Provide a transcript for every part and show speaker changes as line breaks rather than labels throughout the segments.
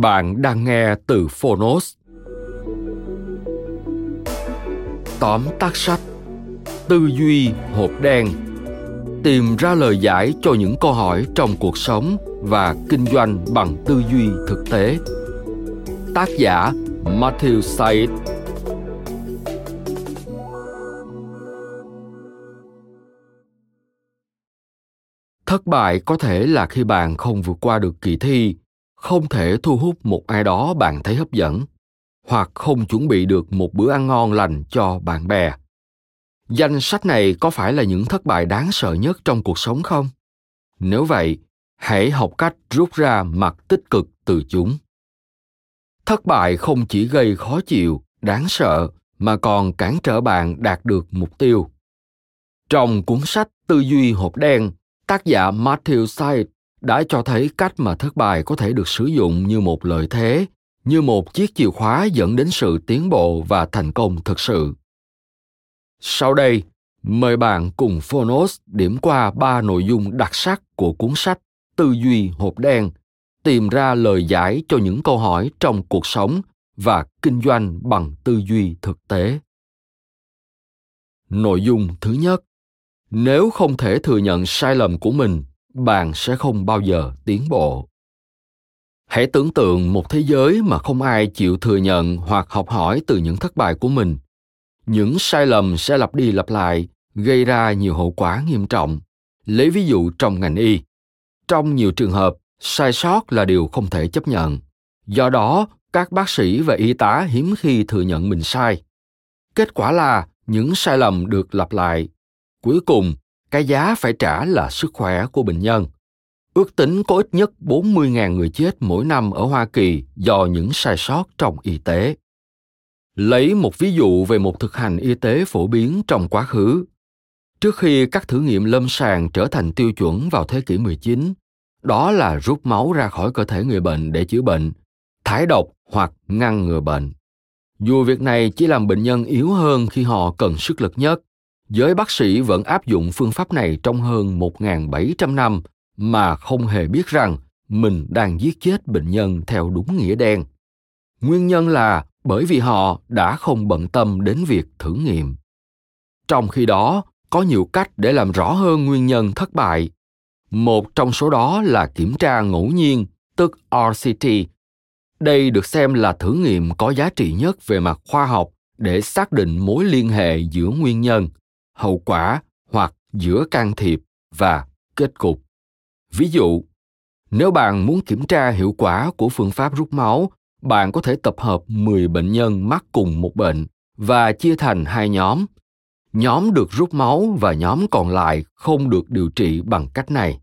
Bạn đang nghe từ Phonos. Tóm tắt sách, Tư duy hộp đen, Tìm ra lời giải cho những câu hỏi trong cuộc sống và kinh doanh bằng tư duy thực tế. Tác giả Matthew Said Thất bại có thể là khi bạn không vượt qua được kỳ thi không thể thu hút một ai đó bạn thấy hấp dẫn, hoặc không chuẩn bị được một bữa ăn ngon lành cho bạn bè. Danh sách này có phải là những thất bại đáng sợ nhất trong cuộc sống không? Nếu vậy, hãy học cách rút ra mặt tích cực từ chúng. Thất bại không chỉ gây khó chịu, đáng sợ, mà còn cản trở bạn đạt được mục tiêu. Trong cuốn sách tư duy hộp đen, tác giả matthew Syed đã cho thấy cách mà thất bại có thể được sử dụng như một lợi thế, như một chiếc chìa khóa dẫn đến sự tiến bộ và thành công thực sự. Sau đây, mời bạn cùng phonos điểm qua ba nội dung đặc sắc của cuốn sách tư duy hộp đen, tìm ra lời giải cho những câu hỏi trong cuộc sống và kinh doanh bằng tư duy thực tế. Nội dung thứ nhất, nếu không thể thừa nhận sai lầm của mình bạn sẽ không bao giờ tiến bộ. Hãy tưởng tượng một thế giới mà không ai chịu thừa nhận hoặc học hỏi từ những thất bại của mình. Những sai lầm sẽ lặp đi lặp lại, gây ra nhiều hậu quả nghiêm trọng. Lấy ví dụ trong ngành y. Trong nhiều trường hợp, sai sót là điều không thể chấp nhận. Do đó, các bác sĩ và y tá hiếm khi thừa nhận mình sai. Kết quả là những sai lầm được lặp lại. Cuối cùng cái giá phải trả là sức khỏe của bệnh nhân. Ước tính có ít nhất 40.000 người chết mỗi năm ở Hoa Kỳ do những sai sót trong y tế. Lấy một ví dụ về một thực hành y tế phổ biến trong quá khứ. Trước khi các thử nghiệm lâm sàng trở thành tiêu chuẩn vào thế kỷ 19, đó là rút máu ra khỏi cơ thể người bệnh để chữa bệnh, thải độc hoặc ngăn ngừa bệnh. Dù việc này chỉ làm bệnh nhân yếu hơn khi họ cần sức lực nhất, giới bác sĩ vẫn áp dụng phương pháp này trong hơn 1.700 năm mà không hề biết rằng mình đang giết chết bệnh nhân theo đúng nghĩa đen. Nguyên nhân là bởi vì họ đã không bận tâm đến việc thử nghiệm. Trong khi đó, có nhiều cách để làm rõ hơn nguyên nhân thất bại. Một trong số đó là kiểm tra ngẫu nhiên, tức RCT. Đây được xem là thử nghiệm có giá trị nhất về mặt khoa học để xác định mối liên hệ giữa nguyên nhân hậu quả hoặc giữa can thiệp và kết cục. Ví dụ, nếu bạn muốn kiểm tra hiệu quả của phương pháp rút máu, bạn có thể tập hợp 10 bệnh nhân mắc cùng một bệnh và chia thành hai nhóm. Nhóm được rút máu và nhóm còn lại không được điều trị bằng cách này.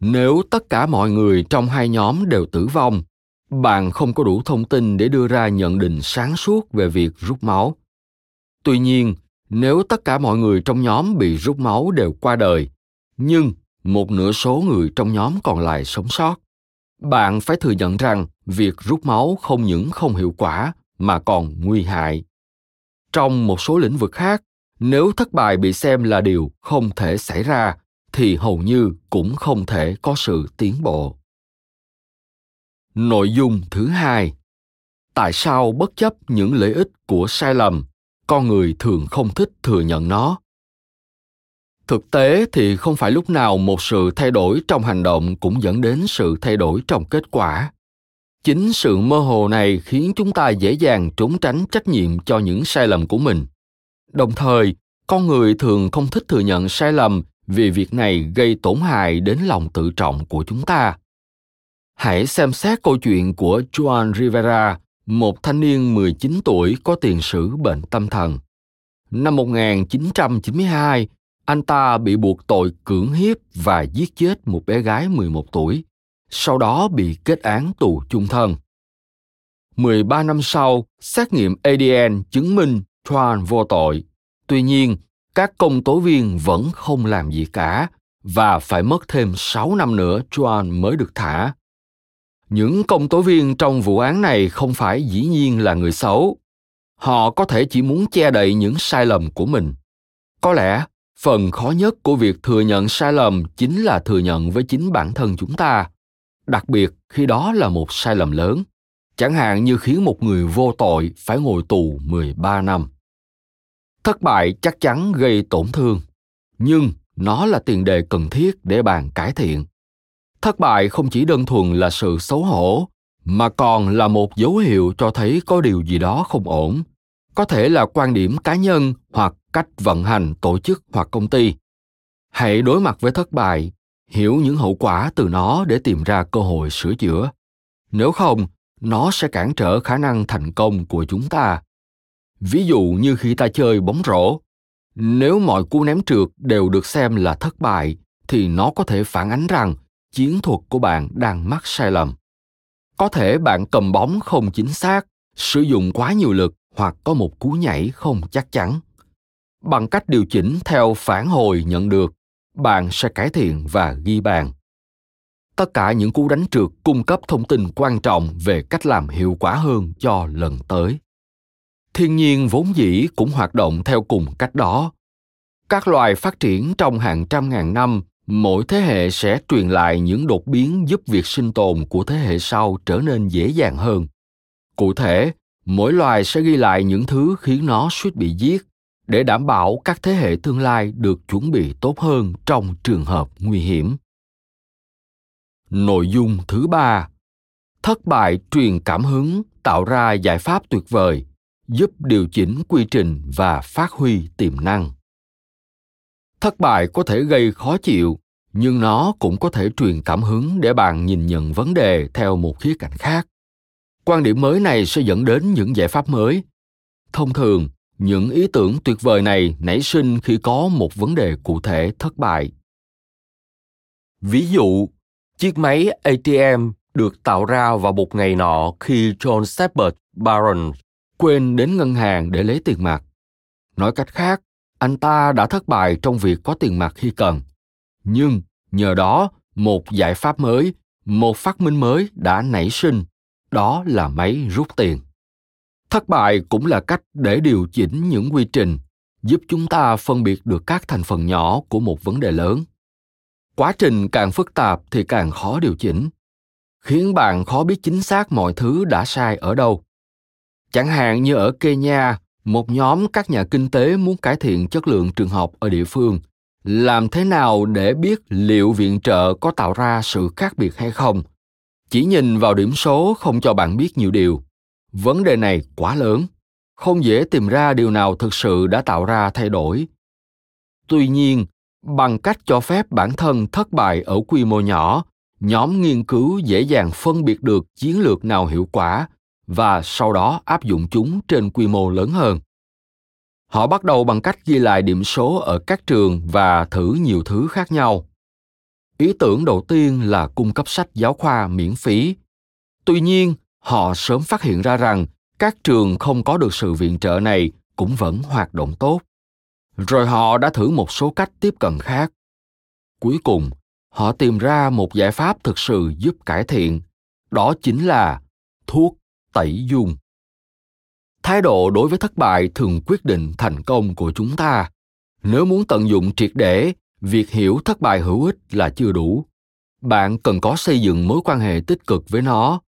Nếu tất cả mọi người trong hai nhóm đều tử vong, bạn không có đủ thông tin để đưa ra nhận định sáng suốt về việc rút máu. Tuy nhiên, nếu tất cả mọi người trong nhóm bị rút máu đều qua đời, nhưng một nửa số người trong nhóm còn lại sống sót, bạn phải thừa nhận rằng việc rút máu không những không hiệu quả mà còn nguy hại. Trong một số lĩnh vực khác, nếu thất bại bị xem là điều không thể xảy ra, thì hầu như cũng không thể có sự tiến bộ. Nội dung thứ hai. Tại sao bất chấp những lợi ích của sai lầm con người thường không thích thừa nhận nó. Thực tế thì không phải lúc nào một sự thay đổi trong hành động cũng dẫn đến sự thay đổi trong kết quả. Chính sự mơ hồ này khiến chúng ta dễ dàng trốn tránh trách nhiệm cho những sai lầm của mình. Đồng thời con người thường không thích thừa nhận sai lầm vì việc này gây tổn hại đến lòng tự trọng của chúng ta. Hãy xem xét câu chuyện của Juan Rivera, một thanh niên 19 tuổi có tiền sử bệnh tâm thần. Năm 1992, anh ta bị buộc tội cưỡng hiếp và giết chết một bé gái 11 tuổi, sau đó bị kết án tù chung thân. 13 năm sau, xét nghiệm ADN chứng minh Tran vô tội. Tuy nhiên, các công tố viên vẫn không làm gì cả và phải mất thêm 6 năm nữa Tran mới được thả. Những công tố viên trong vụ án này không phải dĩ nhiên là người xấu. Họ có thể chỉ muốn che đậy những sai lầm của mình. Có lẽ phần khó nhất của việc thừa nhận sai lầm chính là thừa nhận với chính bản thân chúng ta, đặc biệt khi đó là một sai lầm lớn, chẳng hạn như khiến một người vô tội phải ngồi tù 13 năm thất bại chắc chắn gây tổn thương nhưng nó là tiền đề cần thiết để bạn cải thiện thất bại không chỉ đơn thuần là sự xấu hổ, mà còn là một dấu hiệu cho thấy có điều gì đó không ổn. Có thể là quan điểm cá nhân hoặc cách vận hành tổ chức hoặc công ty. Hãy đối mặt với thất bại, hiểu những hậu quả từ nó để tìm ra cơ hội sửa chữa. Nếu không, nó sẽ cản trở khả năng thành công của chúng ta. Ví dụ như khi ta chơi bóng rổ, nếu mọi cú ném trượt đều được xem là thất bại, thì nó có thể phản ánh rằng chiến thuật của bạn đang mắc sai lầm. Có thể bạn cầm bóng không chính xác, sử dụng quá nhiều lực hoặc có một cú nhảy không chắc chắn. Bằng cách điều chỉnh theo phản hồi nhận được, bạn sẽ cải thiện và ghi bàn. Tất cả những cú đánh trượt cung cấp thông tin quan trọng về cách làm hiệu quả hơn cho lần tới. Thiên nhiên vốn dĩ cũng hoạt động theo cùng cách đó. Các loài phát triển trong hàng trăm ngàn năm mỗi thế hệ sẽ truyền lại những đột biến giúp việc sinh tồn của thế hệ sau trở nên dễ dàng hơn. Cụ thể, mỗi loài sẽ ghi lại những thứ khiến nó suýt bị giết để đảm bảo các thế hệ tương lai được chuẩn bị tốt hơn trong trường hợp nguy hiểm. Nội dung thứ ba, thất bại truyền cảm hứng tạo ra giải pháp tuyệt vời, giúp điều chỉnh quy trình và phát huy tiềm năng thất bại có thể gây khó chịu nhưng nó cũng có thể truyền cảm hứng để bạn nhìn nhận vấn đề theo một khía cạnh khác. Quan điểm mới này sẽ dẫn đến những giải pháp mới. Thông thường những ý tưởng tuyệt vời này nảy sinh khi có một vấn đề cụ thể thất bại. Ví dụ chiếc máy atm được tạo ra vào một ngày nọ khi john shepard barron quên đến ngân hàng để lấy tiền mặt. Nói cách khác, anh ta đã thất bại trong việc có tiền mặt khi cần. Nhưng nhờ đó, một giải pháp mới, một phát minh mới đã nảy sinh, đó là máy rút tiền. Thất bại cũng là cách để điều chỉnh những quy trình, giúp chúng ta phân biệt được các thành phần nhỏ của một vấn đề lớn. Quá trình càng phức tạp thì càng khó điều chỉnh, khiến bạn khó biết chính xác mọi thứ đã sai ở đâu Chẳng hạn như ở Kenya, một nhóm các nhà kinh tế muốn cải thiện chất lượng trường học ở địa phương. Làm thế nào để biết liệu viện trợ có tạo ra sự khác biệt hay không? Chỉ nhìn vào điểm số không cho bạn biết nhiều điều. Vấn đề này quá lớn, không dễ tìm ra điều nào thực sự đã tạo ra thay đổi. Tuy nhiên, bằng cách cho phép bản thân thất bại ở quy mô nhỏ, nhóm nghiên cứu dễ dàng phân biệt được chiến lược nào hiệu quả và sau đó áp dụng chúng trên quy mô lớn hơn. Họ bắt đầu bằng cách ghi lại điểm số ở các trường và thử nhiều thứ khác nhau. Ý tưởng đầu tiên là cung cấp sách giáo khoa miễn phí. Tuy nhiên, họ sớm phát hiện ra rằng các trường không có được sự viện trợ này cũng vẫn hoạt động tốt. Rồi họ đã thử một số cách tiếp cận khác. Cuối cùng, họ tìm ra một giải pháp thực sự giúp cải thiện. Đó chính là thuốc tẩy dung. Thái độ đối với thất bại thường quyết định thành công của chúng ta. Nếu muốn tận dụng triệt để, việc hiểu thất bại hữu ích là chưa đủ. Bạn cần có xây dựng mối quan hệ tích cực với nó.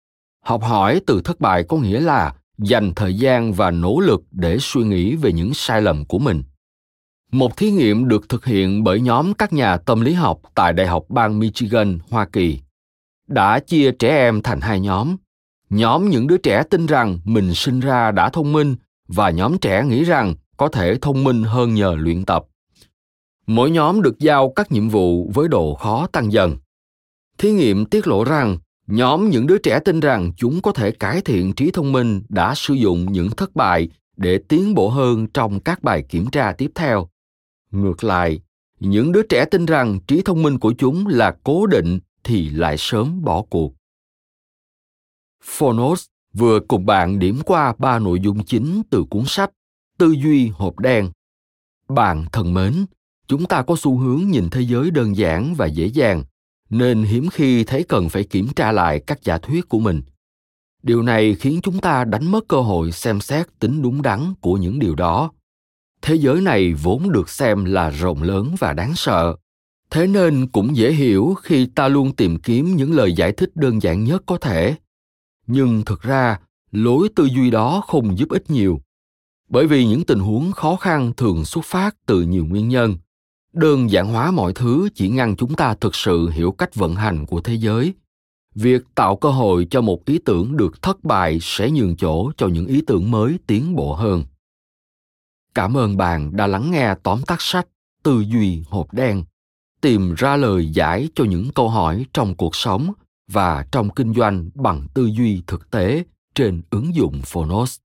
Học hỏi từ thất bại có nghĩa là dành thời gian và nỗ lực để suy nghĩ về những sai lầm của mình. Một thí nghiệm được thực hiện bởi nhóm các nhà tâm lý học tại đại học bang michigan, hoa kỳ, đã chia trẻ em thành hai nhóm nhóm những đứa trẻ tin rằng mình sinh ra đã thông minh và nhóm trẻ nghĩ rằng có thể thông minh hơn nhờ luyện tập. Mỗi nhóm được giao các nhiệm vụ với độ khó tăng dần. Thí nghiệm tiết lộ rằng nhóm những đứa trẻ tin rằng chúng có thể cải thiện trí thông minh đã sử dụng những thất bại để tiến bộ hơn trong các bài kiểm tra tiếp theo. Ngược lại, những đứa trẻ tin rằng trí thông minh của chúng là cố định thì lại sớm bỏ cuộc phonos vừa cùng bạn điểm qua ba nội dung chính từ cuốn sách tư duy hộp đen. Bạn thân mến, chúng ta có xu hướng nhìn thế giới đơn giản và dễ dàng, nên hiếm khi thấy cần phải kiểm tra lại các giả thuyết của mình. Điều này khiến chúng ta đánh mất cơ hội xem xét tính đúng đắn của những điều đó. Thế giới này vốn được xem là rộng lớn và đáng sợ, thế nên cũng dễ hiểu khi ta luôn tìm kiếm những lời giải thích đơn giản nhất có thể nhưng thực ra, lối tư duy đó không giúp ích nhiều. Bởi vì những tình huống khó khăn thường xuất phát từ nhiều nguyên nhân. Đơn giản hóa mọi thứ chỉ ngăn chúng ta thực sự hiểu cách vận hành của thế giới. Việc tạo cơ hội cho một ý tưởng được thất bại sẽ nhường chỗ cho những ý tưởng mới tiến bộ hơn. Cảm ơn bạn đã lắng nghe tóm tắt sách tư duy hộp đen, tìm ra lời giải cho những câu hỏi trong cuộc sống và trong kinh doanh bằng tư duy thực tế trên ứng dụng phonos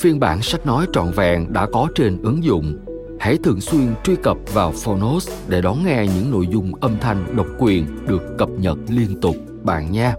Phiên bản sách nói trọn vẹn đã có trên ứng dụng. Hãy thường xuyên truy cập vào Phonos để đón nghe những nội dung âm thanh độc quyền được cập nhật liên tục, bạn nha.